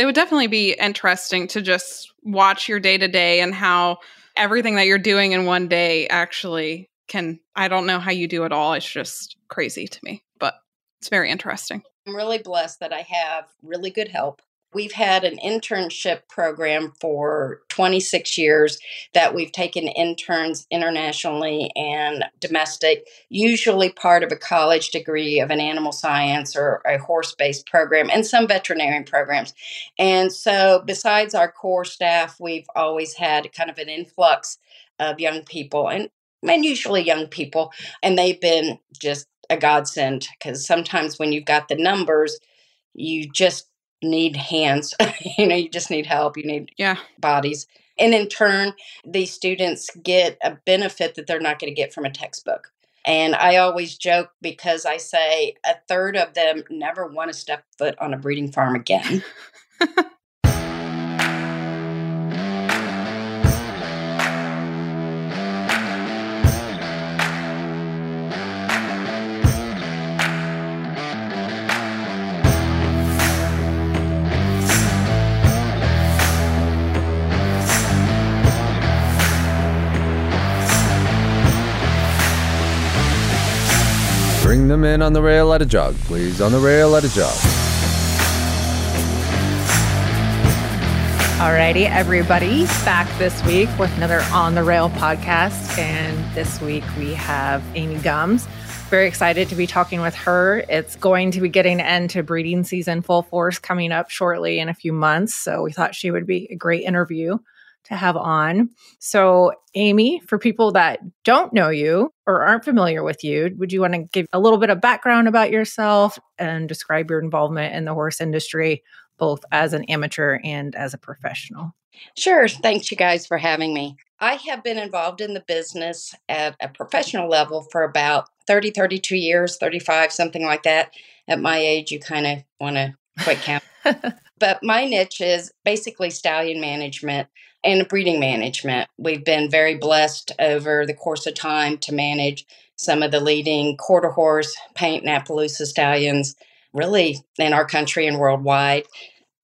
It would definitely be interesting to just watch your day to day and how everything that you're doing in one day actually can. I don't know how you do it all. It's just crazy to me, but it's very interesting. I'm really blessed that I have really good help We've had an internship program for 26 years that we've taken interns internationally and domestic, usually part of a college degree of an animal science or a horse based program, and some veterinarian programs. And so, besides our core staff, we've always had kind of an influx of young people and, and usually young people, and they've been just a godsend because sometimes when you've got the numbers, you just need hands. you know, you just need help. You need yeah. bodies. And in turn, these students get a benefit that they're not going to get from a textbook. And I always joke because I say a third of them never want to step foot on a breeding farm again. them in on the rail at a jog, please. On the rail at a jog. Alrighty, everybody, back this week with another On the Rail podcast. And this week we have Amy Gumz. Very excited to be talking with her. It's going to be getting an end to breeding season full force coming up shortly in a few months. So we thought she would be a great interview to have on. So, Amy, for people that don't know you or aren't familiar with you, would you want to give a little bit of background about yourself and describe your involvement in the horse industry, both as an amateur and as a professional? Sure. Thanks, you guys, for having me. I have been involved in the business at a professional level for about 30, 32 years, 35, something like that. At my age, you kind of want to quit count. but my niche is basically stallion management and breeding management. We've been very blessed over the course of time to manage some of the leading quarter horse, paint, and Appaloosa stallions, really in our country and worldwide.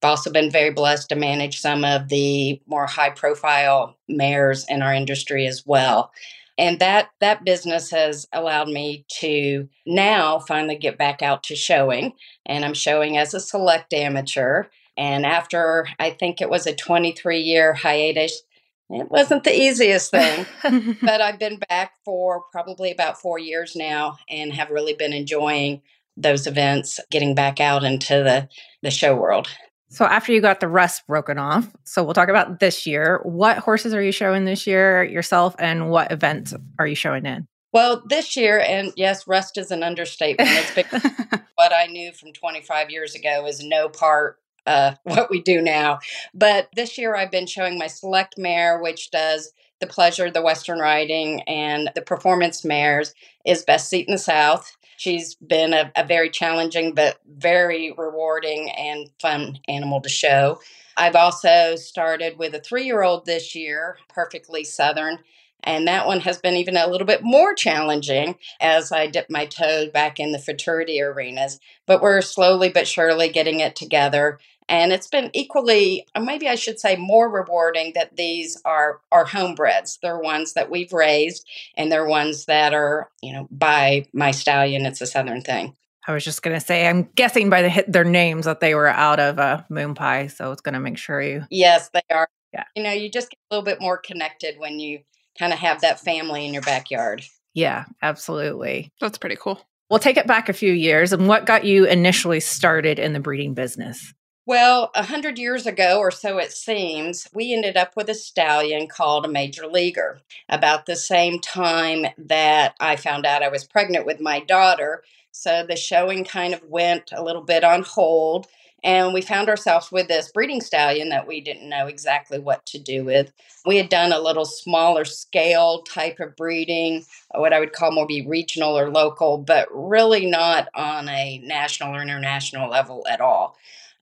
I've also been very blessed to manage some of the more high profile mares in our industry as well. And that that business has allowed me to now finally get back out to showing. And I'm showing as a select amateur and after I think it was a 23 year hiatus, it wasn't the easiest thing, but I've been back for probably about four years now and have really been enjoying those events, getting back out into the, the show world. So, after you got the rust broken off, so we'll talk about this year. What horses are you showing this year yourself, and what events are you showing in? Well, this year, and yes, rust is an understatement. It's what I knew from 25 years ago is no part uh, what we do now. But this year I've been showing my select mare, which does the pleasure, the Western riding, and the performance mares, is Best Seat in the South. She's been a, a very challenging but very rewarding and fun animal to show. I've also started with a three year old this year, Perfectly Southern. And that one has been even a little bit more challenging as I dip my toe back in the futurity arenas. But we're slowly but surely getting it together. And it's been equally, maybe I should say, more rewarding that these are are homebreds. They're ones that we've raised, and they're ones that are, you know, by my stallion. It's a southern thing. I was just gonna say, I'm guessing by the their names that they were out of uh, Moon Pie, so it's gonna make sure you. Yes, they are. Yeah, you know, you just get a little bit more connected when you kind of have that family in your backyard. Yeah, absolutely. That's pretty cool. We'll take it back a few years. And what got you initially started in the breeding business? Well, a hundred years ago, or so it seems, we ended up with a stallion called a major leaguer. About the same time that I found out I was pregnant with my daughter, so the showing kind of went a little bit on hold, and we found ourselves with this breeding stallion that we didn't know exactly what to do with. We had done a little smaller scale type of breeding, uh, what I would call more be regional or local, but really not on a national or international level at all.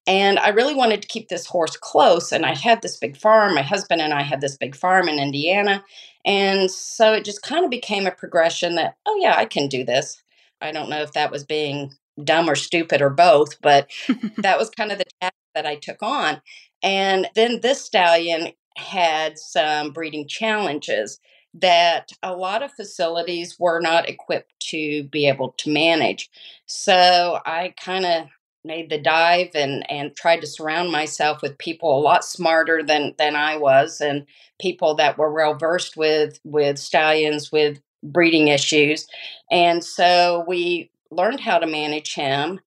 And I really wanted to keep this horse close. And I had this big farm. My husband and I had this big farm in Indiana. And so it just kind of became a progression that, oh, yeah, I can do this. I don't know if that was being dumb or stupid or both, but that was kind of the task that I took on. And then this stallion had some breeding challenges that a lot of facilities were not equipped to be able to manage. So I kind of made the dive and and tried to surround myself with people a lot smarter than than I was and people that were well versed with with stallions with breeding issues. And so we learned how to manage him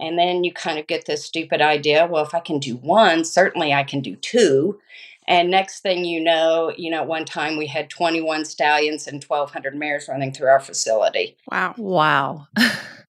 and then you kind of get this stupid idea, well if I can do one, certainly I can do two. And next thing you know, you know, at one time we had 21 stallions and 1,200 mares running through our facility. Wow. Wow.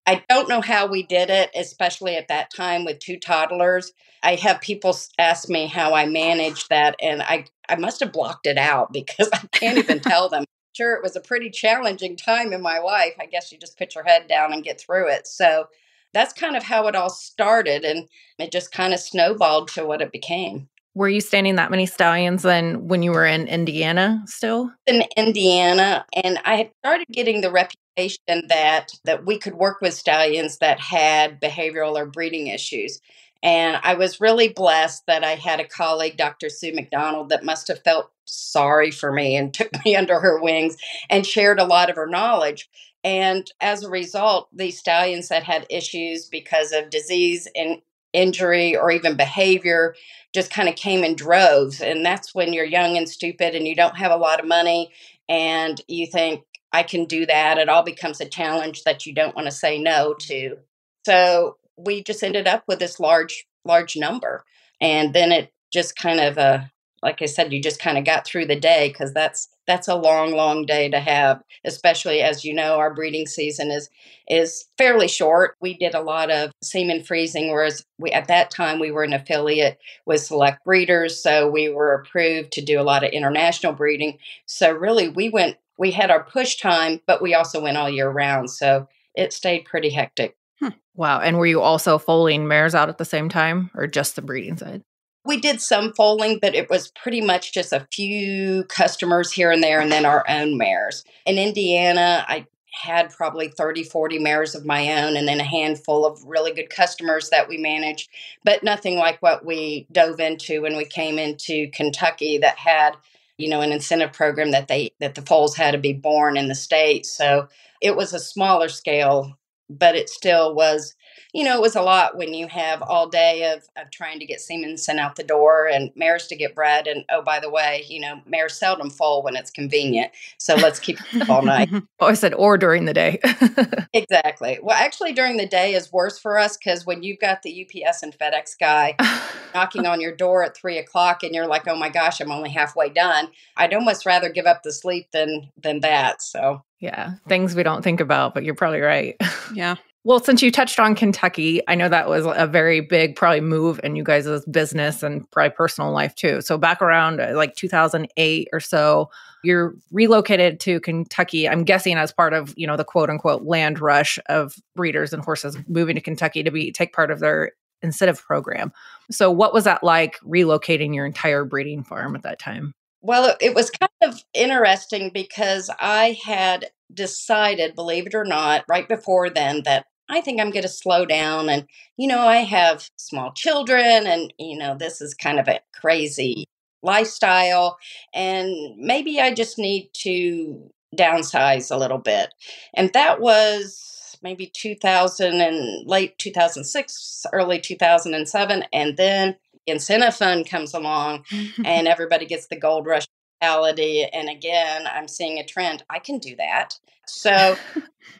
I don't know how we did it, especially at that time with two toddlers. I have people ask me how I managed that, and I, I must have blocked it out because I can't even tell them. Sure, it was a pretty challenging time in my life. I guess you just put your head down and get through it. So that's kind of how it all started, and it just kind of snowballed to what it became. Were you standing that many stallions then when you were in Indiana still? In Indiana, and I had started getting the reputation that that we could work with stallions that had behavioral or breeding issues. And I was really blessed that I had a colleague, Dr. Sue McDonald, that must have felt sorry for me and took me under her wings and shared a lot of her knowledge. And as a result, these stallions that had issues because of disease and injury or even behavior just kind of came in droves. And that's when you're young and stupid and you don't have a lot of money and you think, I can do that. It all becomes a challenge that you don't want to say no to. So we just ended up with this large, large number. And then it just kind of uh, like I said, you just kind of got through the day because that's that's a long, long day to have. Especially as you know, our breeding season is is fairly short. We did a lot of semen freezing, whereas we at that time we were an affiliate with Select Breeders, so we were approved to do a lot of international breeding. So really, we went. We had our push time, but we also went all year round. So it stayed pretty hectic. Hmm. Wow. And were you also foaling mares out at the same time or just the breeding side? We did some foaling, but it was pretty much just a few customers here and there, and then our own mares. In Indiana, I had probably 30, 40 mares of my own, and then a handful of really good customers that we managed, but nothing like what we dove into when we came into Kentucky that had you know an incentive program that they that the foals had to be born in the state so it was a smaller scale but it still was you know, it was a lot when you have all day of, of trying to get semen sent out the door and mares to get bred. And oh, by the way, you know, mares seldom foal when it's convenient. So let's keep it all night. oh, I said, or during the day. exactly. Well, actually, during the day is worse for us because when you've got the UPS and FedEx guy knocking on your door at three o'clock and you're like, oh my gosh, I'm only halfway done, I'd almost rather give up the sleep than than that. So yeah, things we don't think about, but you're probably right. Yeah. Well, since you touched on Kentucky, I know that was a very big, probably move in you guys' business and probably personal life too. So back around uh, like 2008 or so, you're relocated to Kentucky. I'm guessing as part of you know the quote unquote land rush of breeders and horses moving to Kentucky to be take part of their incentive program. So what was that like relocating your entire breeding farm at that time? Well, it was kind of interesting because I had decided, believe it or not, right before then that I think I'm going to slow down. And, you know, I have small children, and, you know, this is kind of a crazy lifestyle. And maybe I just need to downsize a little bit. And that was maybe 2000 and late 2006, early 2007. And then incentive fund comes along and everybody gets the gold rush mentality. And again, I'm seeing a trend. I can do that. So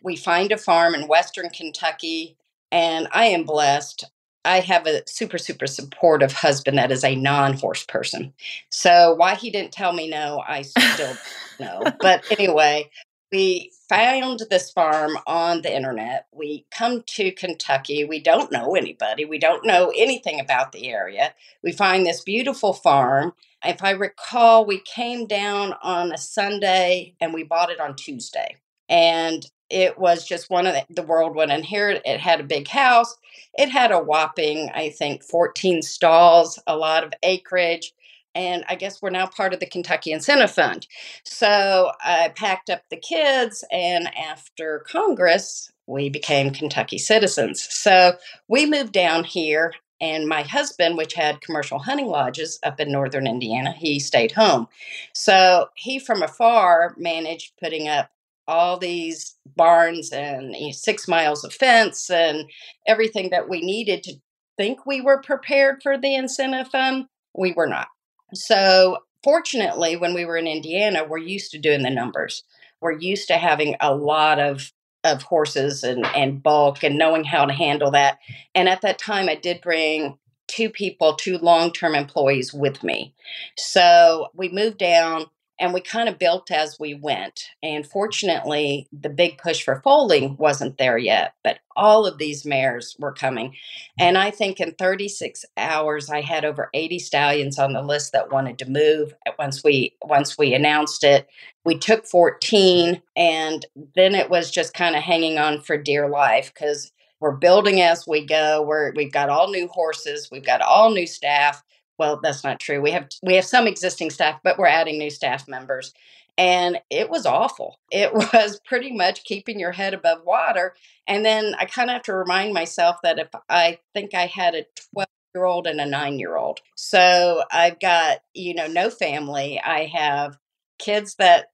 we find a farm in Western Kentucky, and I am blessed. I have a super, super supportive husband that is a non horse person. So, why he didn't tell me no, I still know. But anyway, we found this farm on the internet. We come to Kentucky. We don't know anybody. We don't know anything about the area. We find this beautiful farm. If I recall, we came down on a Sunday and we bought it on Tuesday. And it was just one of the, the world went in here. It had a big house. It had a whopping, I think, 14 stalls, a lot of acreage. And I guess we're now part of the Kentucky Incentive Fund. So I packed up the kids, and after Congress, we became Kentucky citizens. So we moved down here And my husband, which had commercial hunting lodges up in northern Indiana, he stayed home. So he from afar managed putting up all these barns and you know, six miles of fence and everything that we needed to think we were prepared for the incentive fund. We were not. So, fortunately, when we were in Indiana, we're used to doing the numbers. We're used to having a lot of of horses and, and bulk and knowing how to handle that. And at that time, I did bring two people, two long term employees with me. So we moved down and we kind of built as we went. And fortunately, the big push for foaling wasn't there yet, but all of these mares were coming. And I think in 36 hours, I had over 80 stallions on the list that wanted to move. Once we once we announced it, we took 14, and then it was just kind of hanging on for dear life because we're building as we go. We're we've got all new horses, we've got all new staff well that's not true we have we have some existing staff but we're adding new staff members and it was awful it was pretty much keeping your head above water and then i kind of have to remind myself that if i think i had a 12 year old and a 9 year old so i've got you know no family i have kids that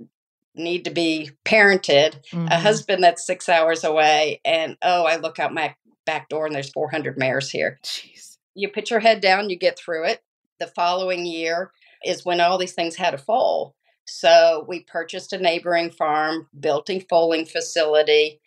need to be parented mm-hmm. a husband that's 6 hours away and oh i look out my back door and there's 400 mares here Jeez. you put your head down you get through it the following year is when all these things had a foal. So we purchased a neighboring farm, built a foaling facility,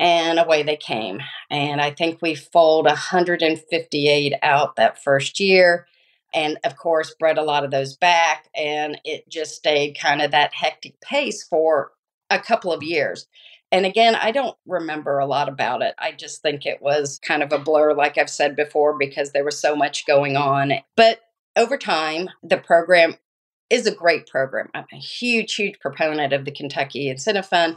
and away they came. And I think we foaled 158 out that first year. And of course, bred a lot of those back. And it just stayed kind of that hectic pace for a couple of years. And again, I don't remember a lot about it. I just think it was kind of a blur, like I've said before, because there was so much going on. But over time, the program is a great program. I'm a huge, huge proponent of the Kentucky Incentive Fund,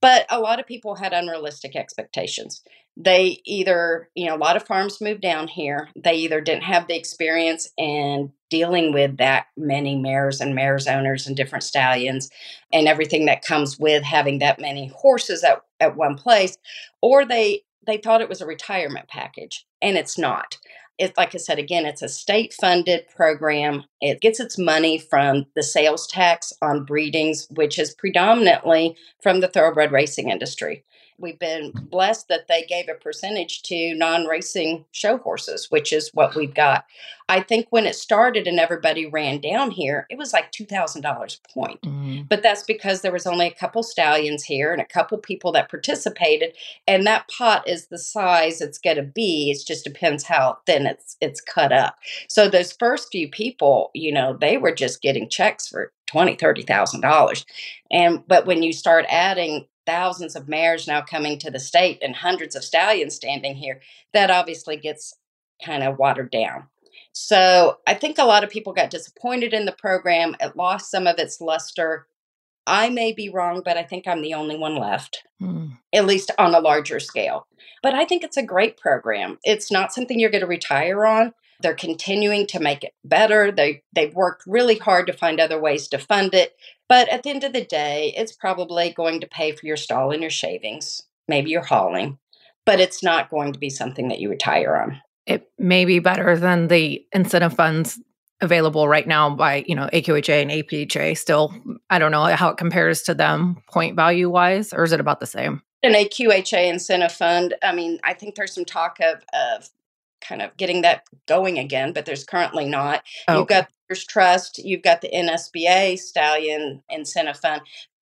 but a lot of people had unrealistic expectations. They either, you know, a lot of farms moved down here. They either didn't have the experience in dealing with that many mares and mares owners and different stallions and everything that comes with having that many horses at, at one place, or they they thought it was a retirement package and it's not it, like I said again, it's a state funded program. It gets its money from the sales tax on breedings, which is predominantly from the thoroughbred racing industry. We've been blessed that they gave a percentage to non racing show horses, which is what we've got. I think when it started and everybody ran down here, it was like $2,000 a point. Mm-hmm. But that's because there was only a couple stallions here and a couple people that participated. And that pot is the size it's going to be. It just depends how thin it's, it's cut up. So those first few people, you know, they were just getting checks for twenty, thirty thousand dollars. And but when you start adding thousands of mares now coming to the state and hundreds of stallions standing here, that obviously gets kind of watered down. So I think a lot of people got disappointed in the program. It lost some of its luster. I may be wrong, but I think I'm the only one left, hmm. at least on a larger scale. But I think it's a great program. It's not something you're going to retire on. They're continuing to make it better. They they've worked really hard to find other ways to fund it. But at the end of the day, it's probably going to pay for your stall and your shavings, maybe your hauling, but it's not going to be something that you retire on. It may be better than the incentive funds available right now by, you know, AQHA and APHA. Still, mm, I don't know how it compares to them point value wise, or is it about the same? An AQHA incentive fund, I mean, I think there's some talk of, of kind of getting that going again, but there's currently not. Oh, You've got Breeders Trust, you've got the NSBA Stallion Incentive Fund.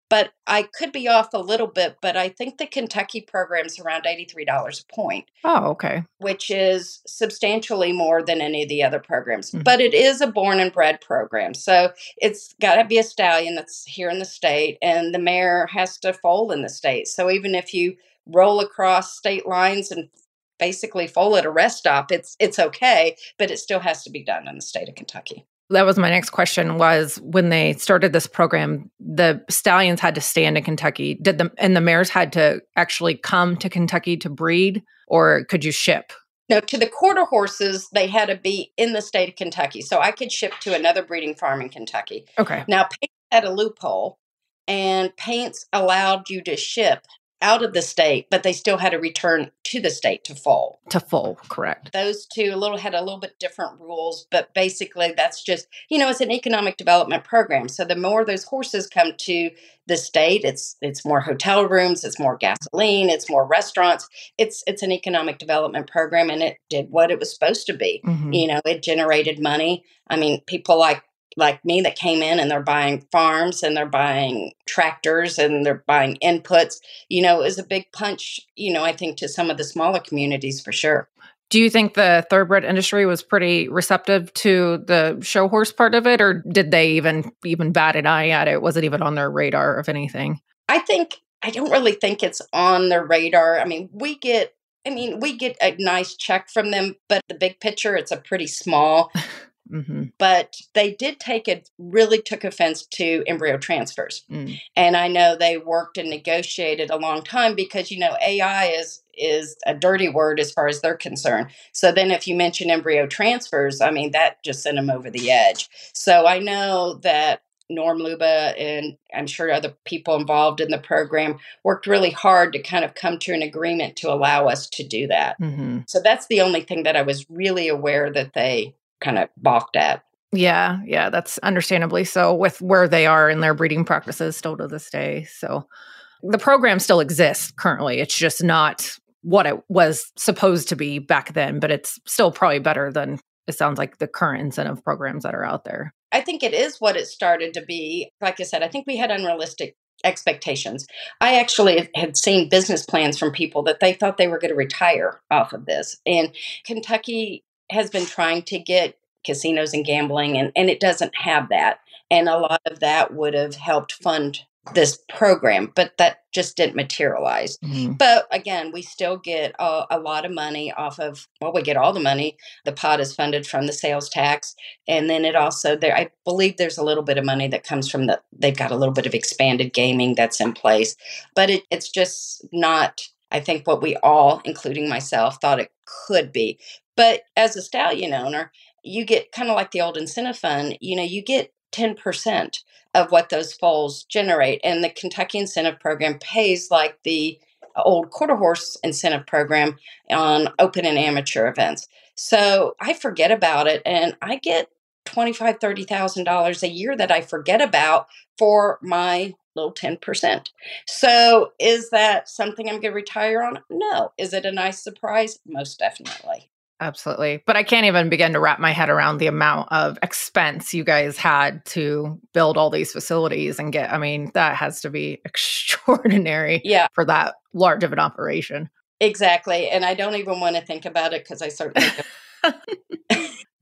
But I could be off a little bit, but I think the Kentucky program's around $83 a point. Oh, okay. Which is substantially more than any of the other programs. Mm-hmm. But it is a born and bred program. So it's got to be a stallion that's here in the state, and the mare has to foal in the state. So even if you roll across state lines and basically foal at a rest stop, it's it's okay, but it still has to be done in the state of Kentucky. That was my next question was when they started this program, the stallions had to stand in Kentucky. Did the and the mares had to actually come to Kentucky to breed or could you ship? No, to the quarter horses, they had to be in the state of Kentucky. So I could ship to another breeding farm in Kentucky. Okay. Now, Paints had a loophole, and Paints allowed you to ship out of the state, but they still had to return to the state to foal. To foal, correct. Those two a little had a little bit different rules, but basically that's just, you know, it's an economic development program. So the more those horses come to the state, it's it's more hotel rooms, it's more gasoline, it's more restaurants. It's it's an economic development program and it did what it was supposed to be. Mhm. You know, it generated money. I mean, people like like me that came in and they're buying farms and they're buying tractors and they're buying inputs. You know, it was a big punch, you know, I think to some of the smaller communities for sure. Do you think the thoroughbred industry was pretty receptive to the show horse part of it, or did they even even bat an eye at it? Was it even on their radar, of anything? I think I don't really think it's on their radar. I mean, we get I mean, we get a nice check from them, but the big picture it's a pretty small hmm but they did take it really took offense to embryo transfers. Mm. and i know they worked and negotiated a long time because you know ai is is a dirty word as far as they're concerned. So then if you mention embryo transfers i mean that just sent them over the edge. So i know that norm luba and i'm sure other people involved in the program worked really hard to kind of come to an agreement to allow us to do that. Hmm so that's the only thing that i was really aware that they kind of balked at Yeah, yeah, that's understandably so with where they are in their breeding practices still to this day. So the program still exists currently. It's just not what it was supposed to be back then, but it's still probably better than it sounds like the current incentive programs that are out there. I think it is what it started to be. Like I said, I think we had unrealistic expectations. I actually had seen business plans from people that they thought they were going to retire off of this. And Kentucky has been trying to get casinos and gambling, and, and it doesn't have that. And a lot of that would have helped fund this program, but that just didn't materialize. Mhm. But again, we still get a, a lot of money off of, well, we get all the money. The pot is funded from the sales tax. And then it also, there, I believe there's a little bit of money that comes from the, they've got a little bit of expanded gaming that's in place. But it, it's just not, I think, what we all, including myself, thought it could be. But as a stallion owner, you get kind of like the old incentive fund, you know, you get 10% of what those foals generate. And the Kentucky incentive program pays like the old quarter horse incentive program on open and amateur events. So I forget about it and I get twenty-five, thirty thousand dollars a year that I forget about for my little 10%. So is that something I'm gonna retire on? No. Is it a nice surprise? Most definitely. Absolutely. But I can't even begin to wrap my head around the amount of expense you guys had to build all these facilities and get. I mean, that has to be extraordinary Yeah, for that large of an operation. exactly. And I don't even want to think about it because I certainly.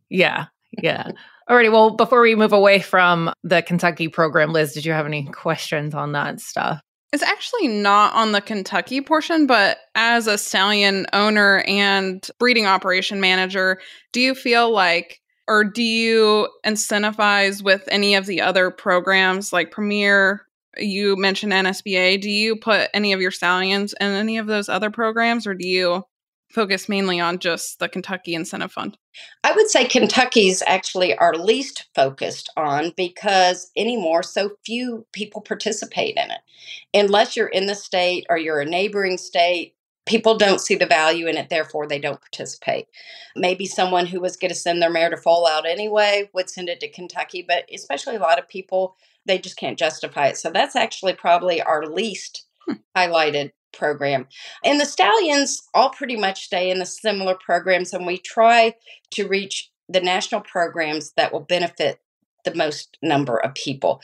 Yeah. Yeah. Alrighty. Well, before we move away from the Kentucky program, Liz, did you have any questions on that stuff? It's actually not on the Kentucky portion, but as a stallion owner and breeding operation manager, do you feel like, or do you incentivize with any of the other programs like Premier? You mentioned NSBA. Do you put any of your stallions in any of those other programs, or do you focus mainly on just the Kentucky Incentive Fund? I would say Kentucky's actually our least focused on because anymore so few people participate in it. Unless you're in the state or you're a neighboring state, people don't see the value in it, therefore they don't participate. Maybe someone who was going to send their mare to foal out anyway would send it to Kentucky, but especially a lot of people, they just can't justify it. So that's actually probably our least hmm. highlighted program. And the stallions all pretty much stay in the similar programs, and we try to reach the national programs that will benefit the most number of people.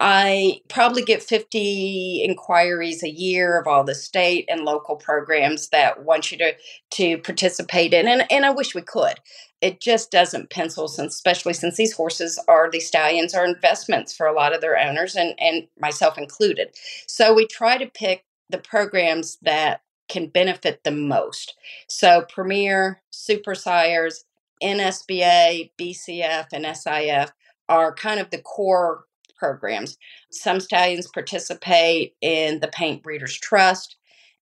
I probably get 50 inquiries a year of all the state and local programs that want you to to participate in and, and I wish we could. It just doesn't pencil since especially since these horses are these stallions are investments for a lot of their owners and, and myself included. So we try to pick the programs that can benefit the most. So Premier, Super Sires, NSBA, BCF, and SIF are kind of the core programs. Some stallions participate in the Paint Breeders Trust.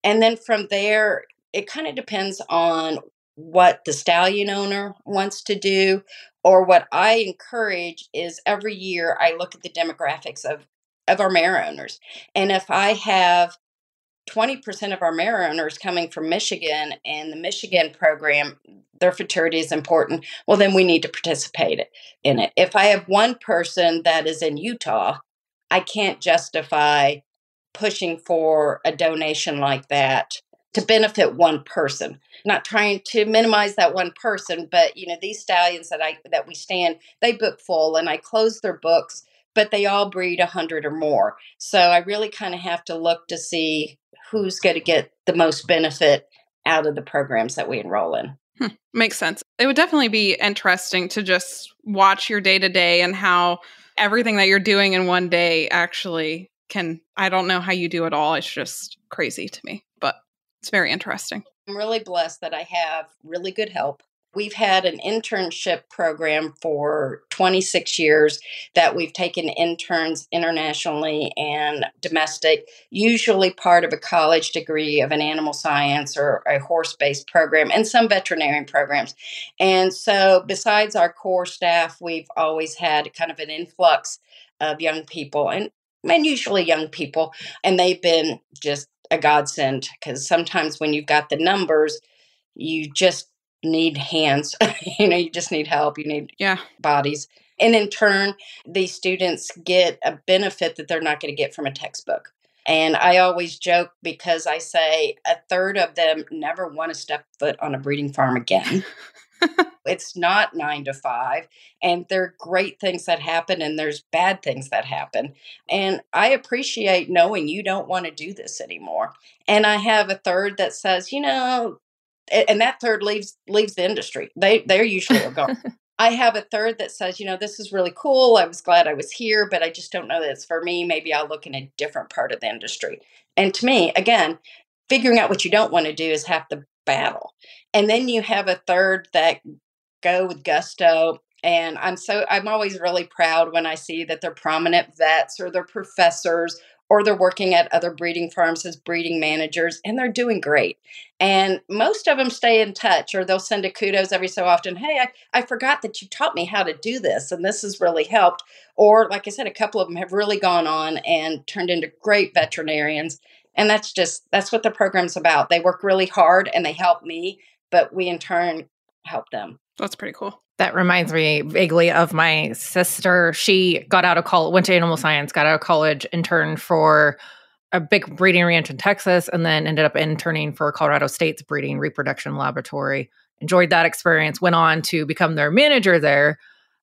And then from there, it kind of depends on what the stallion owner wants to do. Or what I encourage is every year I look at the demographics of, of our mare owners. And if I have 20% of our mare owners coming from Michigan and the Michigan program, their futurity is important. Well, then we need to participate in it. If I have one person that is in Utah, I can't justify pushing for a donation like that to benefit one person not trying to minimize that one person but you know these stallions that i that we stand they book full and i close their books but they all breed 100 or more so i really kind of have to look to see who's going to get the most benefit out of the programs that we enroll in hmm. makes sense it would definitely be interesting to just watch your day to day and how everything that you're doing in one day actually can i don't know how you do it all it's just crazy to me but it's very interesting I'm really blessed that I have really good help. We've had an internship program for 26 years that we've taken interns internationally and domestic, usually part of a college degree of an animal science or a horse based program, and some veterinarian programs. And so, besides our core staff, we've always had kind of an influx of young people and and usually young people, and they've been just a godsend because sometimes when you've got the numbers, you just need hands. you know, you just need help. You need yeah. bodies. And in turn, these students get a benefit that they're not going to get from a textbook. And I always joke because I say a third of them never want to step foot on a breeding farm again. it's not nine to five. And there are great things that happen and there's bad things that happen. And I appreciate knowing you don't want to do this anymore. And I have a third that says, you know, and that third leaves leaves the industry. They they're usually gone. I have a third that says, you know, this is really cool. I was glad I was here, but I just don't know that it's for me. Maybe I'll look in a different part of the industry. And to me, again, figuring out what you don't want to do is half the battle. And then you have a third that go with gusto. And I'm so I'm always really proud when I see that they're prominent vets or they're professors or they're working at other breeding farms as breeding managers and they're doing great. And most of them stay in touch or they'll send a kudos every so often. Hey, I, I forgot that you taught me how to do this and this has really helped. Or, like I said, a couple of them have really gone on and turned into great veterinarians. And that's just, that's what the program's about. They work really hard and they help me, but we in turn help them. That's pretty cool. That reminds me vaguely of my sister. She got out of college, went to animal science, got out of college, interned for a big breeding ranch in Texas, and then ended up interning for Colorado State's breeding reproduction laboratory. Enjoyed that experience, went on to become their manager there.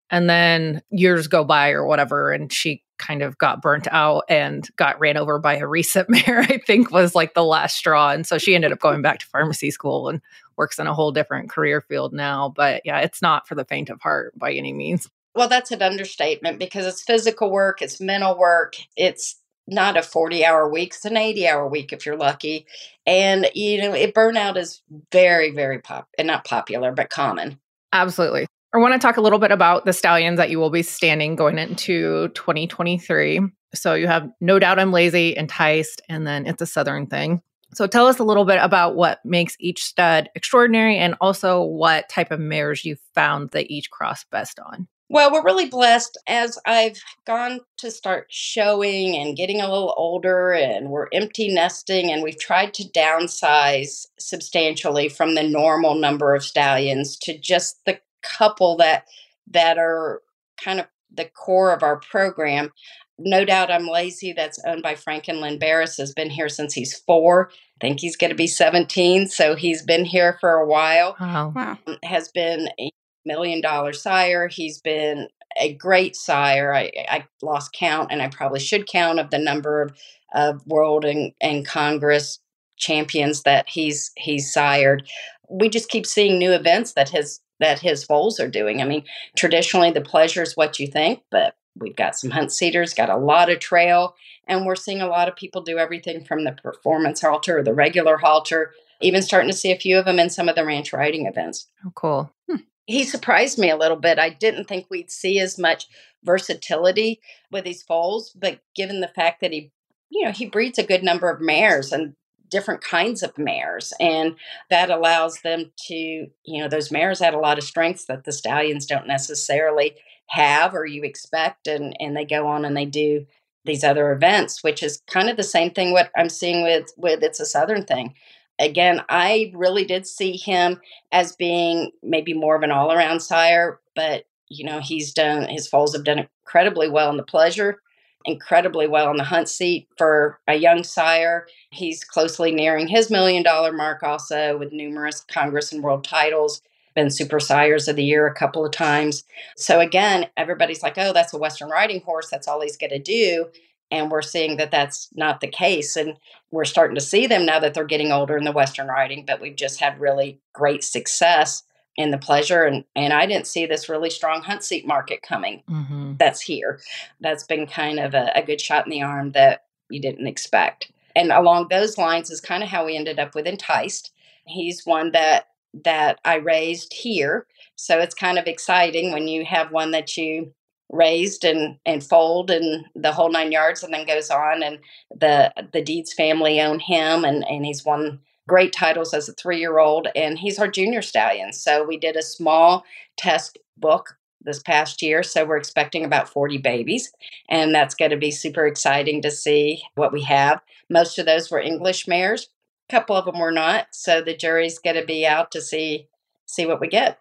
And then years go by or whatever, and she kind of got burnt out and got ran over by a recent mare, I think was like the last straw. And so she ended up going back to pharmacy school and works in a whole different career field now. But yeah, it's not for the faint of heart by any means. Well, that's an understatement because it's physical work, it's mental work, it's not a 40 hour week, it's an 80 hour week if you're lucky. And, you know, it burnout is very, very pop and not popular, but common. Absolutely. I want to talk a little bit about the stallions that you will be standing going into 2023. So you have No Doubt I'm Lazy, Enticed, and then It's a Southern Thing. So tell us a little bit about what makes each stud extraordinary and also what type of mares you found that each cross best on. Well, we're really blessed as I've gone to start showing and getting a little older, and we're empty nesting, and we've tried to downsize substantially from the normal number of stallions to just the couple that that are kind of the core of our program. No doubt I'm lazy. That's owned by Frank and Lynn Barris. Has been here since he's four. I think he's going to be 17, so he's been here for a while. Wow. Wow. Mm, has been a million dollar sire. He's been a great sire. I, I lost count, and I probably should count of the number of, of world and, and Congress champions that he's he's sired. We just keep seeing new events that his that his foals are doing. I mean, traditionally the pleasure is what you think, but we've got some hunt seaters, got a lot of trail, and we're seeing a lot of people do everything from the performance halter or the regular halter, even starting to see a few of them in some of the ranch riding events. Oh, cool. Hmm. He surprised me a little bit. I didn't think we'd see as much versatility with these foals, but given the fact that he, you know, he breeds a good number of mares and different kinds of mares and that allows them to you know those mares had a lot of strengths that the stallions don't necessarily have or you expect and and they go on and they do these other events, which is kind of the same thing what I'm seeing with with it's a southern thing. Again, I really did see him as being maybe more of an all around sire, but you know he's done his foals have done incredibly well in the pleasure incredibly well on the hunt seat for a young sire. He's closely nearing his million dollar mark also with numerous Congress and world titles. Been Super Sires of the Year a couple of times. So again, everybody's like, oh, that's a Western riding horse. That's all he's going to do. And we're seeing that that's not the case. And we're starting to see them now that they're getting older in the Western riding, but we've just had really great success in the pleasure and and I didn't see this really strong hunt seat market coming mm-hmm. that's here. That's been kind of a, a good shot in the arm that you didn't expect. And along those lines is kind of how we ended up with Enticed. He's one that that I raised here. So it's kind of exciting when you have one that you raised and and fold and the whole nine yards and then goes on and the the Deeds family own him and and he's won great titles as a three year old, and he's our junior stallion. So we did a small test book this past year. So we're expecting about 40 babies, and that's going to be super exciting to see what we have. Most of those were English mares, couple of them were not. So the jury's going to be out to see see what we get.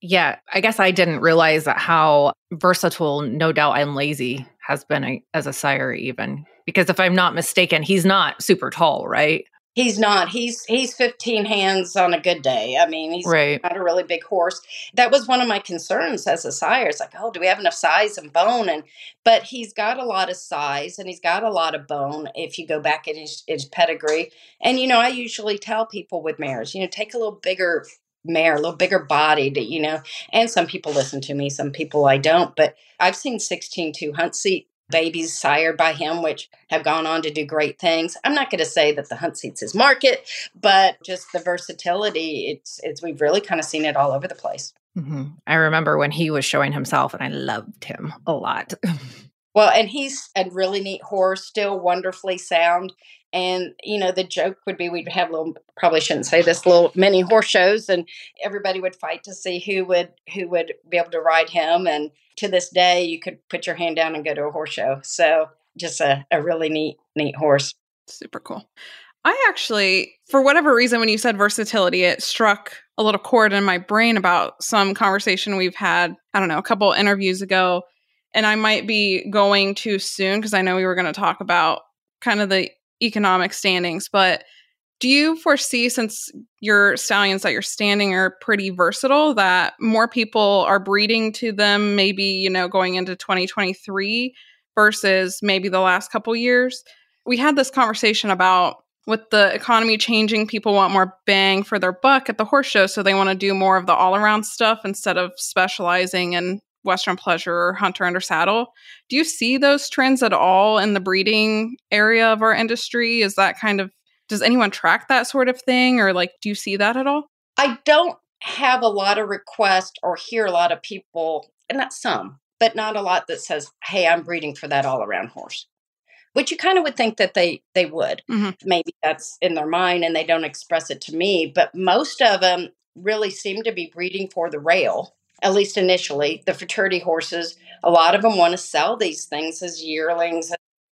Yeah, I guess I didn't realize how versatile No Doubt I'm Lazy has been a, as a sire, even because if I'm not mistaken, he's not super tall, right? He's not. He's he's 15 hands on a good day. I mean, he's right. not a really big horse. That was one of my concerns as a sire. It's like, oh, do we have enough size and bone? And but he's got a lot of size and he's got a lot of bone if you go back in his, his pedigree. And you know, I usually tell people with mares, you know, take a little bigger mare, a little bigger bodied, you know. And some people listen to me, some people I don't. But I've seen 16 2 hunt seat babies sired by him, which have gone on to do great things. I'm not going to say that the hunt seats his market, but just the versatility. It's it's we've really kind of seen it all over the place. Mm-hmm. I remember when he was showing himself, and I loved him a lot. well, and he's a really neat horse, still wonderfully sound. And you know, the joke would be we'd have little probably shouldn't say this little mini horse shows, and everybody would fight to see who would who would be able to ride him. And to this day, you could put your hand down and go to a horse show. So just a, a really neat neat horse. Super cool. I actually, for whatever reason, when you said versatility, it struck a little chord in my brain about some conversation we've had. I don't know, a couple interviews ago, and I might be going too soon because I know we were going to talk about kind of the economic standings, but do you foresee since your stallions that you're standing are pretty versatile that more people are breeding to them maybe you know going into 2023 versus maybe the last couple years? We had this conversation about with the economy changing people want more bang for their buck at the horse show so they want to do more of the all around stuff instead of specializing in Western Pleasure or Hunter Under Saddle. Do you see those trends at all in the breeding area of our industry? Is that kind of, does anyone track that sort of thing or like, do you see that at all? I don't have a lot of requests or hear a lot of people, and not some, but not a lot that says, hey, I'm breeding for that all around horse. Which you kind of would think that they they would. Mm-hmm. Maybe that's in their mind and they don't express it to me. But most of them really seem to be breeding for the rail at least initially, the futurity horses, a lot of them want to sell these things as yearlings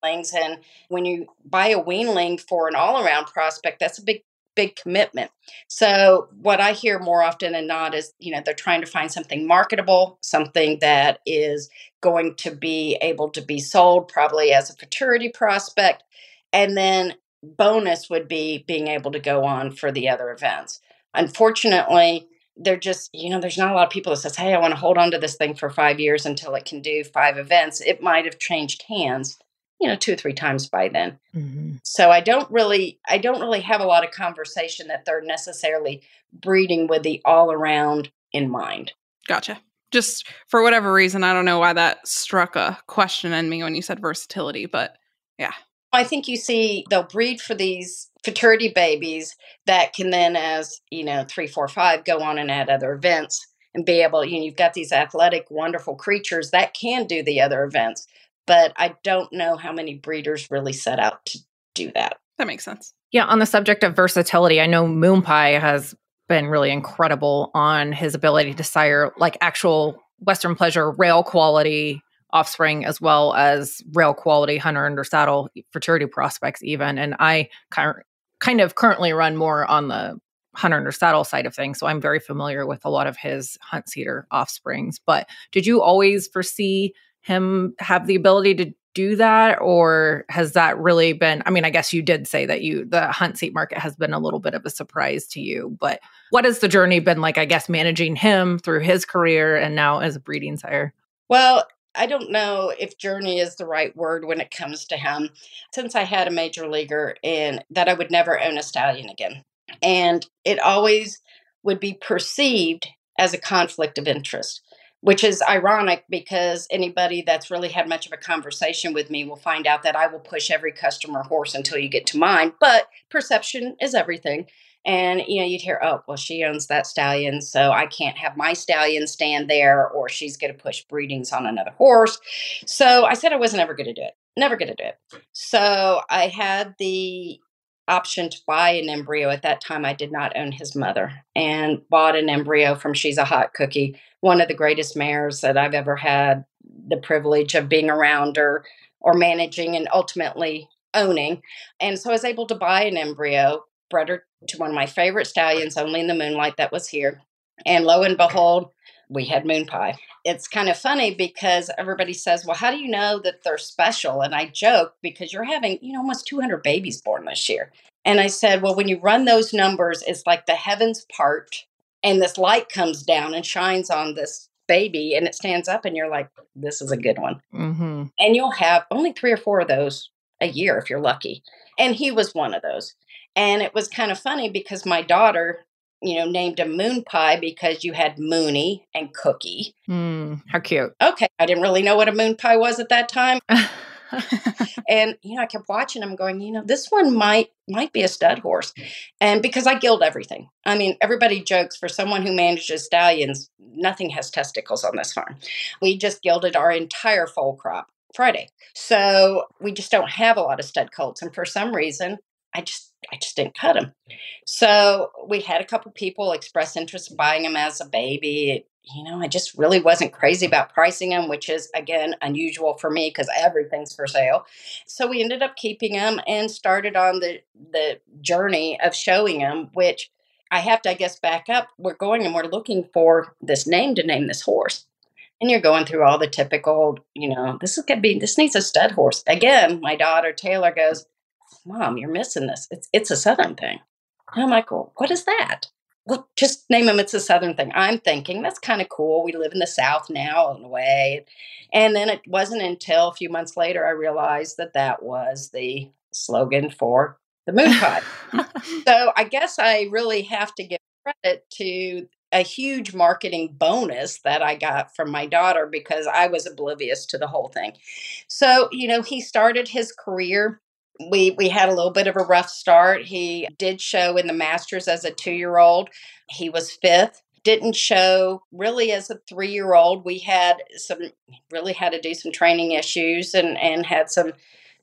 and when you buy a weanling for an all-around prospect, that's a big big commitment. So what I hear more often than not is, you know, they're trying to find something marketable, something that is going to be able to be sold probably as a futurity prospect. And then bonus would be being able to go on for the other events. Unfortunately, they're just you know there's not a lot of people that says hey i want to hold on to this thing for five years until it can do five events. It might have changed hands you know two or three times by then. Mm-hmm. so i don't really i don't really have a lot of conversation that they're necessarily breeding with the all around in mind. Gotcha. Just for whatever reason i don't know why that struck a question in me when you said versatility but yeah. I think you see they'll breed for these futurity babies that can then, as you know, three, four, five, go on and add other events and be able. You know, you've got these athletic, wonderful creatures that can do the other events, but I don't know how many breeders really set out to do that. That makes sense. Yeah, on the subject of versatility, I know Moonpie has been really incredible on his ability to sire like actual Western pleasure rail quality offspring as well as rail quality hunter under saddle futurity prospects even and i kind of currently run more on the hunter under saddle side of things so i'm very familiar with a lot of his hunt seater offsprings but did you always foresee him have the ability to do that or has that really been i mean i guess you did say that you the hunt seat market has been a little bit of a surprise to you but what has the journey been like i guess managing him through his career and now as a breeding sire? Well I don't know if journey is the right word when it comes to him. Since I had a major leaguer and that I would never own a stallion again. And it always would be perceived as a conflict of interest, which is ironic because anybody that's really had much of a conversation with me will find out that I will push every customer horse until you get to mine. But perception is everything. And you know, you'd hear, oh, well, she owns that stallion, so I can't have my stallion stand there, or she's going to push breedings on another horse. So I said I wasn't ever going to do it. Never going to do it. So I had the option to buy an embryo. At that time, I did not own his mother and bought an embryo from She's a Hot Cookie, one of the greatest mares that I've ever had the privilege of being around or or managing and ultimately owning. And so I was able to buy an embryo bred her to one of my favorite stallions, Only in the Moonlight, that was here. And lo and behold, we had moon pie. It's kind of funny because everybody says, Well, how do you know that they're special? And I joke because you're having, you know, almost 200 babies born this year. And I said, Well, when you run those numbers, it's like the heavens part and this light comes down and shines on this baby and it stands up, and you're like, This is a good one. Mm-hmm. And you'll have only three or four of those a year if you're lucky. And he was one of those. And it was kind of funny because my daughter, you know, named him Moon Pie because you had Mooney and Cookie. Mm, how cute. Okay. I didn't really know what a moon pie was at that time. and you know, I kept watching him going, you know, this one might might be a stud horse. And because I geld everything. I mean, everybody jokes for someone who manages stallions, nothing has testicles on this farm. We just gelded our entire foal crop Friday. So we just don't have a lot of stud colts. And for some reason, I just I just didn't cut him. So we had a couple people express interest in buying him as a baby. You know, I just really wasn't crazy about pricing him, which is again unusual for me because everything's for sale. So we ended up keeping him and started on the the journey of showing him, which I have to, I guess, back up. We're going and we're looking for this name to name this horse. And you're going through all the typical, you know, this is gonna be this needs a stud horse. Again, my daughter Taylor goes, Mom, you're missing this. It's it's a Southern thing. And I'm like, well, what is that? Well, just name them. It's a Southern thing. I'm thinking that's kind of cool. We live in the South now, in a way. And then it wasn't until a few months later I realized that that was the slogan for the moon pie. so I guess I really have to give credit to a huge marketing bonus that I got from my daughter because I was oblivious to the whole thing. So, you know, he started his career we we had a little bit of a rough start. He did show in the Masters as a 2-year-old. He was 5th. Didn't show really as a 3-year-old. We had some really had to do some training issues and and had some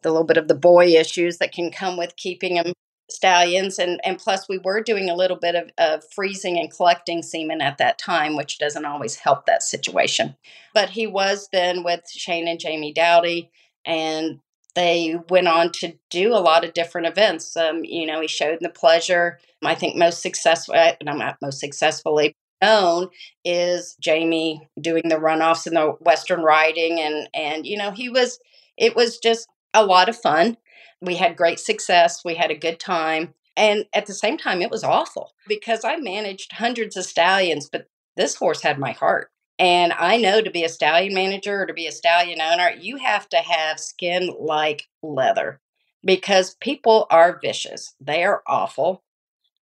the little bit of the boy issues that can come with keeping him stallions and and plus we were doing a little bit of, of freezing and collecting semen at that time which doesn't always help that situation but he was then with shane and jamie dowdy and they went on to do a lot of different events. Um, you know, he showed the pleasure. I think most successful, uh, not most successfully known, is Jamie doing the runoffs in the Western riding, and and you know he was. It was just a lot of fun. We had great success. We had a good time. And at the same time, it was awful because I managed hundreds of stallions, but this horse had my heart. And I know to be a stallion manager or to be a stallion owner, you have to have skin like leather because people are vicious. They are awful.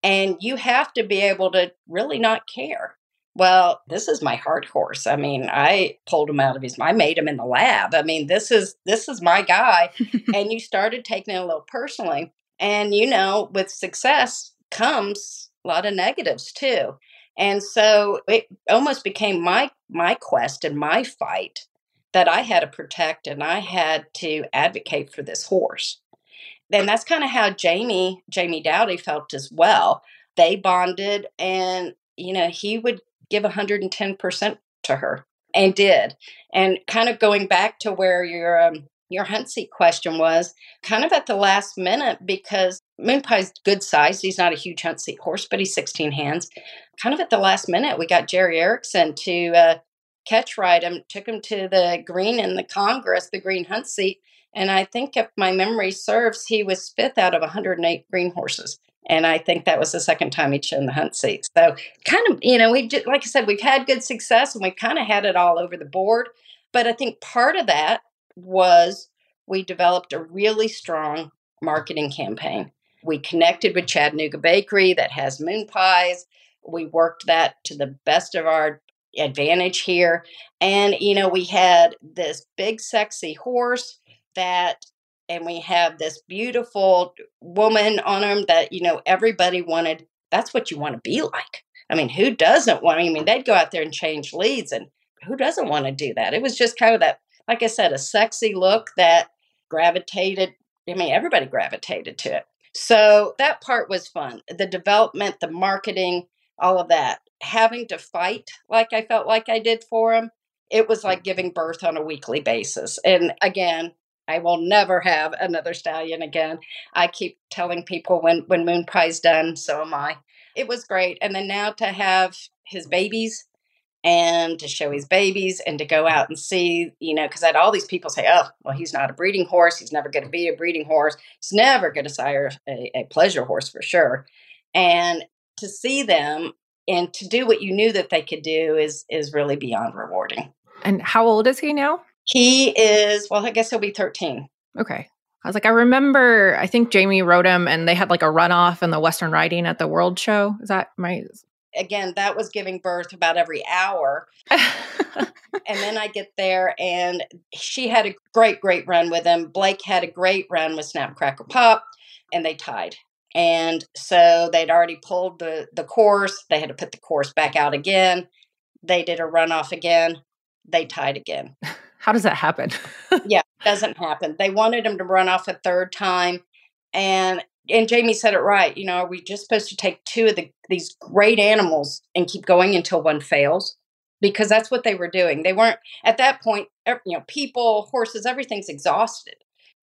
And you have to be able to really not care. Well, this is my heart horse. I mean, I pulled him out of his I made him in the lab. I mean, this is this is my guy. and you started taking it a little personally. And you know, with success comes a lot of negatives too. And so it almost became my my quest and my fight that I had to protect and I had to advocate for this horse. And that's kind of how Jamie Jamie Dowdy felt as well. They bonded and you know, he would give 110% to her. and did. And kind of going back to where your um, your hunt seat question was, kind of at the last minute because Moon Pie's good size. He's not a huge hunt seat horse, but he's 16 hands. Kind of at the last minute, we got Jerry Erickson to uh, catch ride him, took him to the green in the Congress, the green hunt seat. And I think if my memory serves, he was fifth out of 108 green horses. And I think that was the second time he'd shown the hunt seat. So kind of, you know, we just, like I said, we've had good success and we've kind of had it all over the board. But I think part of that was we developed a really strong marketing campaign. We connected with Chattanooga Bakery that has moon pies. We worked that to the best of our advantage here. And, you know, we had this big, sexy horse that and we have this beautiful woman on him that you know everybody wanted that's what you want to be like i mean who doesn't want i mean they'd go out there and change leads and who doesn't want to do that it was just kind of that like i said a sexy look that gravitated i mean everybody gravitated to it. So that part was fun the development the marketing all of that. Having to fight like i felt like i did for him it was like mm-hmm. giving birth on a weekly basis. And again I will never have another stallion again. I keep telling people when when Moon Pie's done, so am I. It was great, and then now to have his babies and to show his babies and to go out and see, you know, because I had all these people say, "Oh, well, he's not a breeding horse. He's never going to be a breeding horse. He's never going to sire a, a pleasure horse for sure." And to see them and to do what you knew that they could do is is really beyond rewarding. And how old is he now? He is, well, I guess he'll be 13. Okay. I was like, I remember, I think Jamie wrote him and they had like a runoff in the Western Riding at the World Show. Is that my. Again, that was giving birth about every hour. and then I get there and she had a great, great run with him. Blake had a great run with Snap Crackle Pop and they tied. And so they'd already pulled the, the course. They had to put the course back out again. They did a runoff again. They tied again. How does that happen? yeah, doesn't happen. They wanted him to run off a third time, and and Jamie said it right. You know, are we just supposed to take two of the these great animals and keep going until one fails? Because that's what they were doing. They weren't at that point. You know, people, horses, everything's exhausted,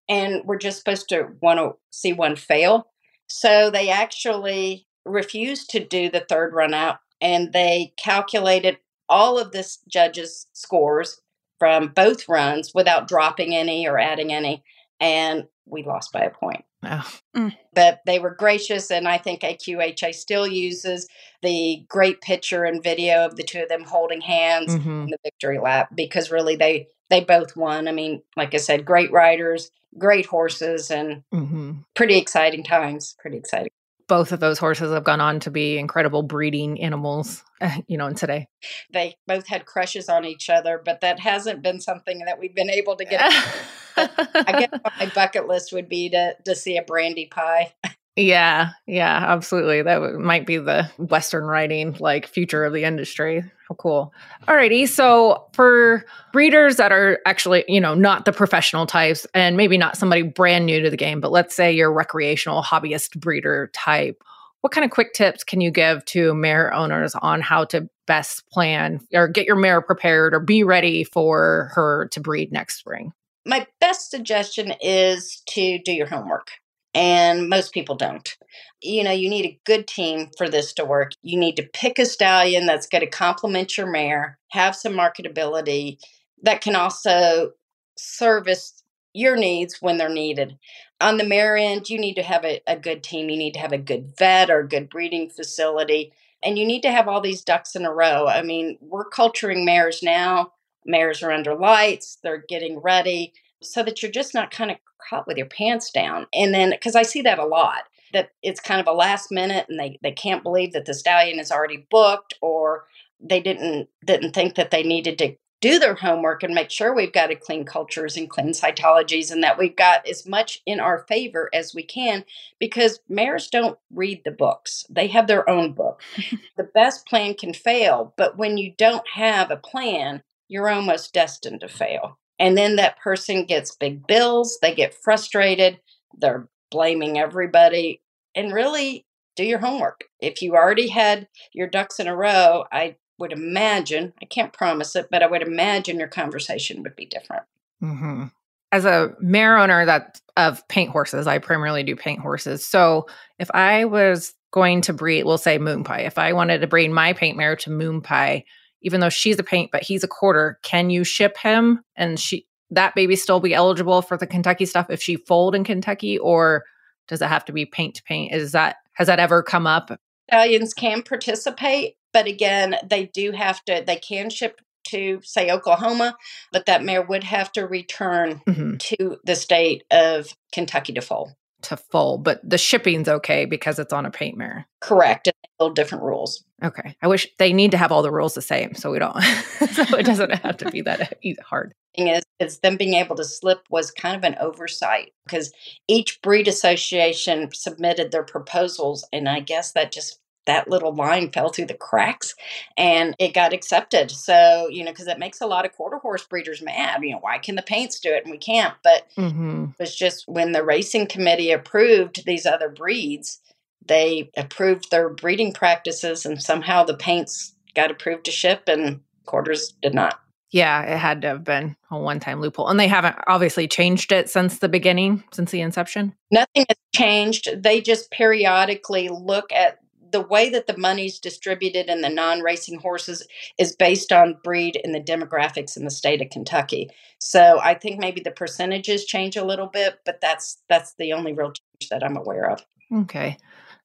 and we're just supposed to want to see one fail. So they actually refused to do the third run out, and they calculated all of this judges' scores from both runs without dropping any or adding any. And we lost by a point. Oh. Mm. But they were gracious, and I think AQHA still uses the great picture and video of the two of them holding hands mm-hmm. in the victory lap because really they they both won. I mean, like I said, great riders, great horses, and mm-hmm. pretty exciting times. Pretty exciting both of those horses have gone on to be incredible breeding animals, you know, and today. They both had crushes on each other, but that hasn't been something that we've been able to get. I guess my bucket list would be to, to see a brandy pie. Yeah, yeah, absolutely. That w- might be the Western writing like future of the industry. How cool. Alrighty. So for breeders that are actually, you know, not the professional types and maybe not somebody brand new to the game, but let's say you're recreational hobbyist breeder type, what kind of quick tips can you give to mare owners on how to best plan or get your mare prepared or be ready for her to breed next spring? My best suggestion is to do your homework and most people don't. You know, you need a good team for this to work. You need to pick a stallion that's going to complement your mare, have some marketability that can also service your needs when they're needed. On the mare end, you need to have a, a good team. You need to have a good vet or a good breeding facility. And you need to have all these ducks in a row. I mean, we're culturing mares now. Mares are under lights, they're getting ready so that you're just not kind of caught with your pants down. And then, because I see that a lot, that it's kind of a last minute and they, they can't believe that the stallion is already booked or they didn't didn't think that they needed to do their homework and make sure we've got a clean cultures and clean cytologies and that we've got as much in our favor as we can because mares don't read the books. They have their own book. the best plan can fail, but when you don't have a plan, you're almost destined to fail. And then that person gets big bills, they get frustrated, they're blaming everybody. And really, do your homework. If you already had your ducks in a row, I would imagine, I can't promise it, but I would imagine your conversation would be different. Mm-hmm. As a mare owner that of paint horses, I primarily do paint horses. So if I was going to breed, we'll say moon pie, if I wanted to breed my paint mare to moon pie, even though she's a paint, but he's a quarter, can you ship him and she that baby still be eligible for the Kentucky stuff if she foaled in Kentucky, or does it have to be paint to paint? Is that has that ever come up? Stallions can participate, but again, they do have to. They can ship to say Oklahoma, but that mare would have to return mm-hmm. to the state of Kentucky to foal. To full, but the shipping's okay because it's on a paint mare. Correct. Little different rules. Okay. I wish they need to have all the rules the same so we don't so it doesn't have to be that hard. Thing is, is them being able to slip was kind of an oversight because each breed association submitted their proposals and I guess that just that little line fell through the cracks and it got accepted. So, you know, because it makes a lot of quarter horse breeders mad. You know, why can the paints do it and we can't? But mm-hmm. it was just when the racing committee approved these other breeds, they approved their breeding practices and somehow the paints got approved to ship and quarters did not. Yeah, it had to have been a one time loophole. And they haven't obviously changed it since the beginning, since the inception. Nothing has changed. They just periodically look at the way that the money's distributed in the non-racing horses is based on breed and the demographics in the state of Kentucky. So I think maybe the percentages change a little bit, but that's that's the only real change that I'm aware of. Okay.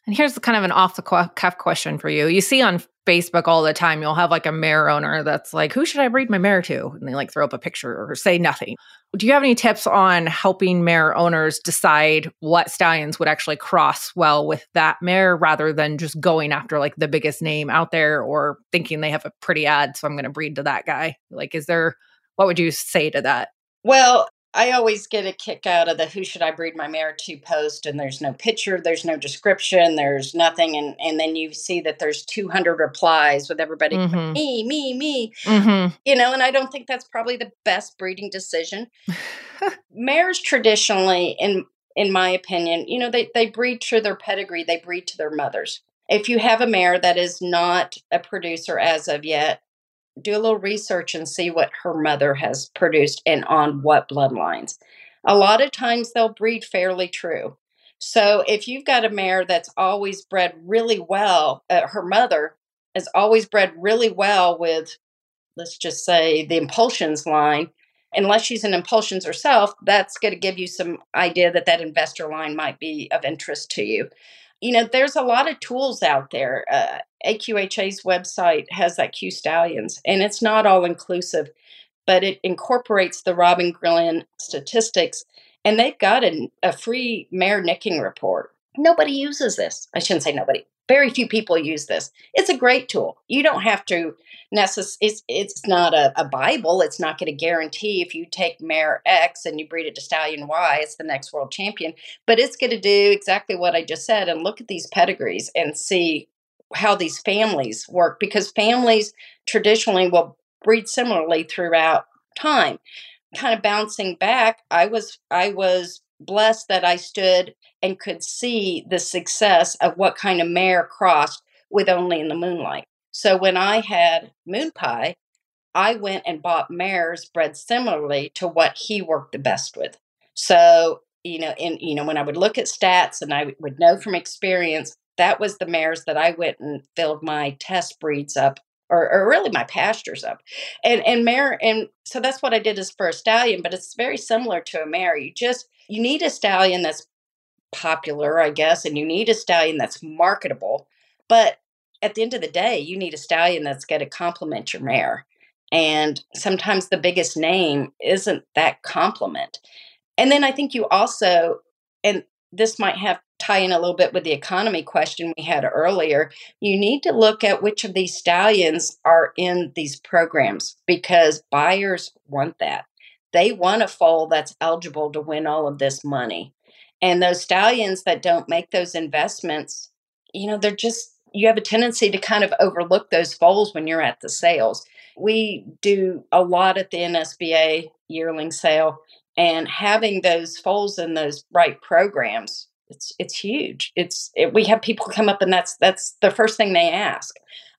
And here's kind of an off the cuff question for you. You see on Facebook all the time, you'll have like a mare owner that's like, who should I breed my mare to? And they like throw up a picture or say nothing. Do you have any tips on helping mare owners decide what stallions would actually cross well with that mare rather than just going after like the biggest name out there or thinking they have a pretty ad, so I'm going to breed to that guy? Like, is there, what would you say to that? Well, I always get a kick out of the who should I breed my mare to post and there's no picture, there's no description, there's nothing and and then you see that there's 200 replies with everybody mm-hmm. me, me, me. Mm-hmm. You know, and I don't think that's probably the best breeding decision. Mares traditionally in in my opinion, you know, they they breed to their pedigree, they breed to their mothers. If you have a mare that is not a producer as of yet, do a little research and see what her mother has produced and on what bloodlines. A lot of times they'll breed fairly true. So if you've got a mare that's always bred really well, uh, her mother has always bred really well with, let's just say, the Impulsions line. Unless she's an Impulsions herself, that's going to give you some idea that that investor line might be of interest to you you know, there's a lot of tools out there. Uh, AQHA's website has that Q Stallions, and it's not all inclusive, but it incorporates the Robin Glenn statistics, and they've got a, free mare nicking report. Nobody uses this. I shouldn't say nobody. Very few people use this. It's a great tool. You don't have to necess- it's, it's not a, a Bible. It's not going to guarantee if you take mare X and you breed it to stallion Y, it's the next world champion. But it's going to do exactly what I just said and look at these pedigrees and see how these families work because families traditionally will breed similarly throughout time. Kind of bouncing back, I was I was blessed that I stood and could see the success of what kind of mare crossed with only in the moonlight. So when I had moon pie, I went and bought mares bred similarly to what he worked the best with. So, you know, in you know, when I would look at stats and I would know from experience, that was the mares that I went and filled my test breeds up or, or really my pastures up. And and mare and so that's what I did as for a stallion, but it's very similar to a mare. You just you need a stallion that's popular, I guess, and you need a stallion that's marketable. But at the end of the day, you need a stallion that's going to complement your mare. And sometimes the biggest name isn't that compliment. And then I think you also, and this might have tie in a little bit with the economy question we had earlier, you need to look at which of these stallions are in these programs because buyers want that. They want a foal that's eligible to win all of this money. And those stallions that don't make those investments, you know, they're just, you have a tendency to kind of overlook those foals when you're at the sales. We do a lot at the NSBA yearling sale, and having those foals in those right programs, it's it's huge. It's it, we have people come up and that's that's the first thing they ask.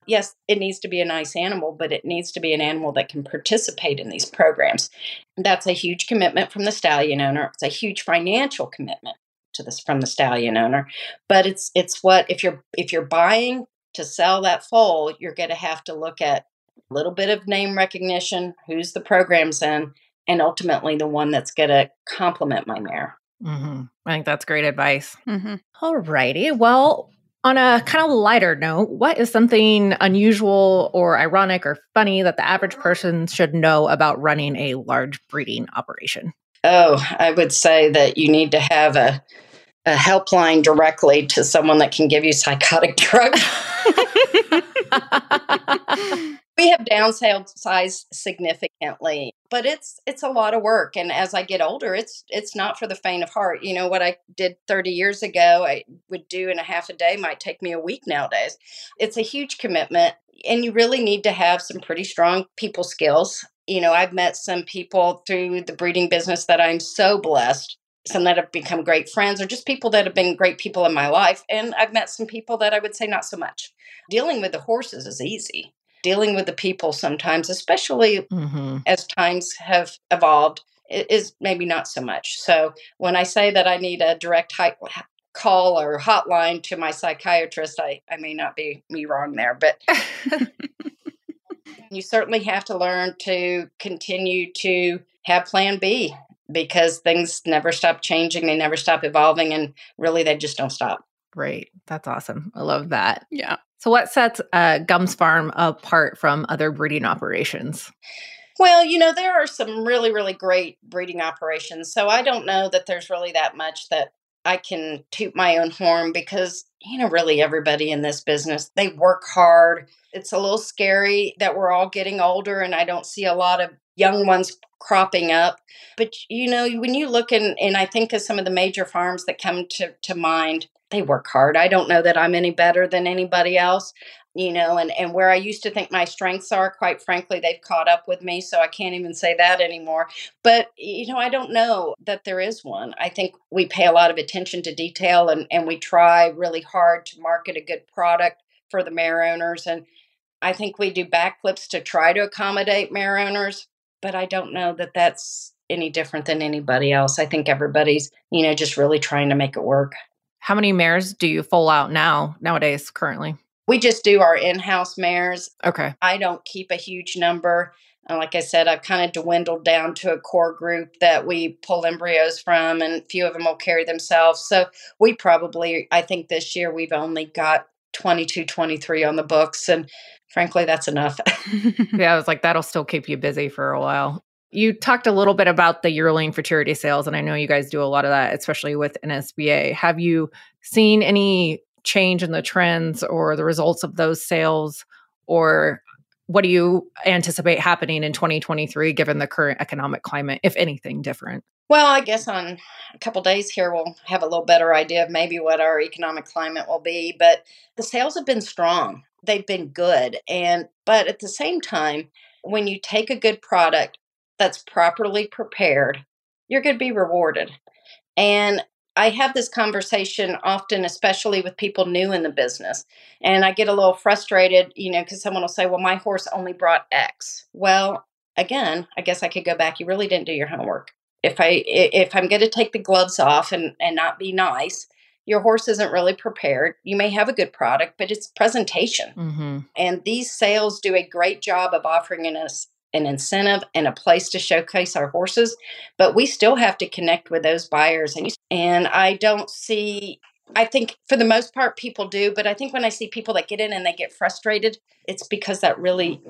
Yes, it needs to be a nice animal, but it needs to be an animal that can participate in these programs. That's a huge commitment from the stallion owner. It's a huge financial commitment to this from the stallion owner. But it's it's what if you're if you're buying to sell that foal, you're going to have to look at a little bit of name recognition, who's the program's in, and ultimately the one that's going to complement my mare. Mm-hmm. I think that's great advice. Mm-hmm. All righty. Well, on a kind of lighter note, what is something unusual or ironic or funny that the average person should know about running a large breeding operation? Oh, I would say that you need to have a, a helpline directly to someone that can give you psychotic drugs. we have downsized significantly but it's it's a lot of work and as i get older it's it's not for the faint of heart. You know what i did 30 years ago i would do in a half a day might take me a week nowadays. It's a huge commitment and you really need to have some pretty strong people skills. You know i've met some people through the breeding business that i'm so blessed some that have become great friends or just people that have been great people in my life and i've met some people that i would say not so much. Dealing with the horses is easy dealing with the people sometimes, especially mm-hmm. as times have evolved, is maybe not so much. So when I say that I need a direct call or hotline to my psychiatrist, I, I may not be me wrong there, but you certainly have to learn to continue to have plan B because things never stop changing, they never stop evolving, and really they just don't stop. Great. That's awesome. I love that. Yeah. So, what sets uh, Gumz Farm apart from other breeding operations? Well, you know, there are some really, really great breeding operations. So, I don't know that there's really that much that I can toot my own horn because, you know, really everybody in this business, they work hard. It's a little scary that we're all getting older and I don't see a lot of young ones cropping up. But, you know, when you look in, and I think of some of the major farms that come to, to mind, they work hard. I don't know that I'm any better than anybody else, you know, and, and where I used to think my strengths are, quite frankly, they've caught up with me. So I can't even say that anymore. But, you know, I don't know that there is one. I think we pay a lot of attention to detail and, and we try really hard to market a good product for the mare owners. And I think we do backflips to try to accommodate mare owners, but I don't know that that's any different than anybody else. I think everybody's, you know, just really trying to make it work. How many mares do you foal out now, nowadays, currently? We just do our in house mares. Okay. I don't keep a huge number. Uh, like I said, I've kind of dwindled down to a core group that we pull embryos from, and a few of them will carry themselves. So we probably, I think this year we've only got 22, 23 on the books. And frankly, that's enough. yeah, I was like, that'll still keep you busy for a while. You talked a little bit about the yearling for charity sales, and I know you guys do a lot of that, especially with NSBA. Have you seen any change in the trends or the results of those sales? Or what do you anticipate happening in 2023 given the current economic climate, if anything different? Well, I guess on a couple days here we'll have a little better idea of maybe what our economic climate will be, but the sales have been strong. They've been good and but at the same time, when you take a good product that's properly prepared, you're going to be rewarded. And I have this conversation often, especially with people new in the business. And I get a little frustrated, you know, because someone will say, well, my horse only brought X. Well, again, I guess I could go back. You really didn't do your homework. If I if I'm going to take the gloves off and, and not be nice, your horse isn't really prepared. You may have a good product, but it's presentation. Mm-hmm. And these sales do a great job of offering us an incentive and a place to showcase our horses, but we still have to connect with those buyers. And, and I don't see, I think for the most part, people do, but I think when I see people that get in and they get frustrated, it's because that really,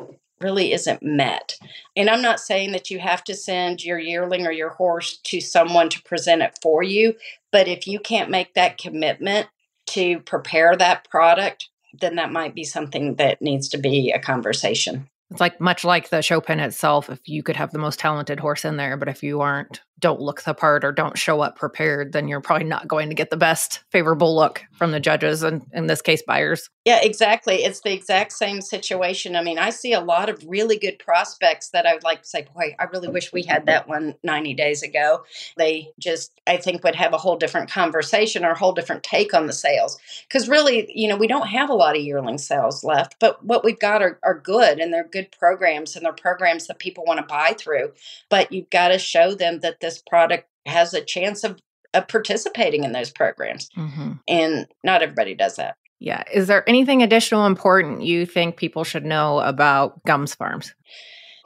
really isn't met. And I'm not saying that you have to send your yearling or your horse to someone to present it for you, but if you can't make that commitment to prepare that product, then that might be something that needs to be a conversation. It's like much like the show pen itself. If you could have the most talented horse in there, but if you aren't don't look the part or don't show up prepared, then you're probably not going to get the best favorable look from the judges and in this case buyers. Yeah, exactly. It's the exact same situation. I mean, I see a lot of really good prospects that I would like to say, boy, I really wish we had that one 90 days ago. They just, I think, would have a whole different conversation or a whole different take on the sales. Because really, you know, we don't have a lot of yearling sales left, but what we've got are, are good and they're good programs and they're programs that people want to buy through. But you've got to show them that this product has a chance of, of participating in those programs. Mm-hmm. And not everybody does that. Yeah. Is there anything additional important you think people should know about Gumz Farms?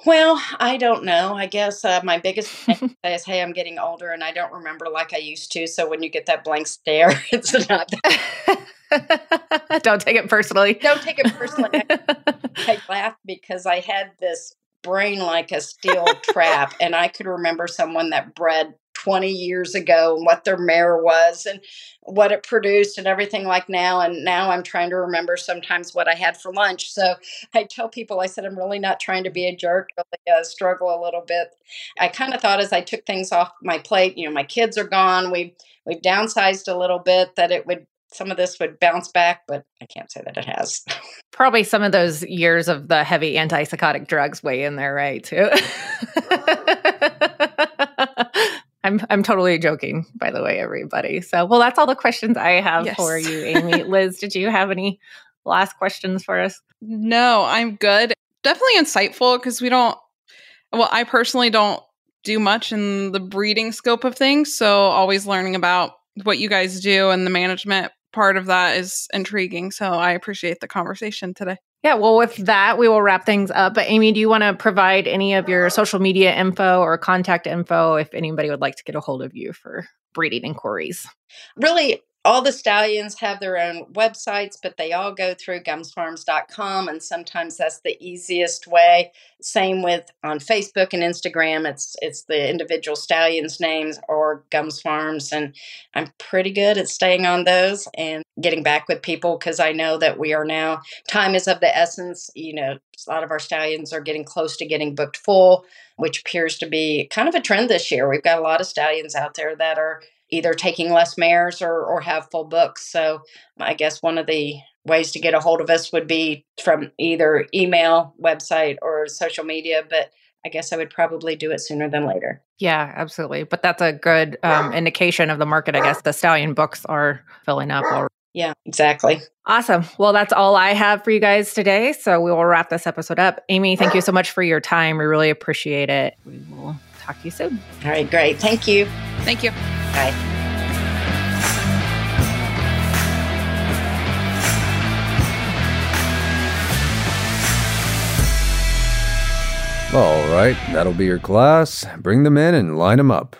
Well, I don't know. I guess uh, my biggest thing is, hey, I'm getting older and I don't remember like I used to. So when you get that blank stare, it's not. That. don't take it personally. Don't take it personally. I laugh because I had this brain like a steel trap, and I could remember someone that bred 20 years ago and what their mare was and what it produced and everything like now. And now I'm trying to remember sometimes what I had for lunch. So I tell people, I said, I'm really not trying to be a jerk, really uh, struggle a little bit. I kind of thought as I took things off my plate, you know, my kids are gone. We've, we've downsized a little bit that it would some of this would bounce back, but I can't say that it has. Probably some of those years of the heavy antipsychotic drugs weigh in there, right? Too. I'm I'm totally joking, by the way, everybody. So, well, that's all the questions I have yes. for you, Amy. Liz, did you have any last questions for us? No, I'm good. Definitely insightful because we don't. Well, I personally don't do much in the breeding scope of things, so always learning about what you guys do and the management part of that is intriguing. So I appreciate the conversation today. Yeah, well, with that, we will wrap things up. But Amy, do you want to provide any of your social media info or contact info if anybody would like to get a hold of you for breeding inquiries? Really, all the stallions have their own websites, but they all go through gumzfarms.com, and sometimes that's the easiest way. Same with on Facebook and Instagram, it's it's the individual stallions' names or Gumz Farms, and I'm pretty good at staying on those and getting back with people because I know that we are now time is of the essence. You know, a lot of our stallions are getting close to getting booked full, which appears to be kind of a trend this year. We've got a lot of stallions out there that are either taking less mares or, or have full books. So I guess one of the ways to get a hold of us would be from either email, website, or social media. But I guess I would probably do it sooner than later. Yeah, absolutely. But that's a good um, indication of the market. I guess the stallion books are filling up already. Yeah, exactly. Awesome. Well, that's all I have for you guys today. So we will wrap this episode up. Amy, thank you so much for your time. We really appreciate it. We will talk to you soon. All right, great. Thank you. Thank you. Bye. All right, that'll be your class. Bring them in and line them up.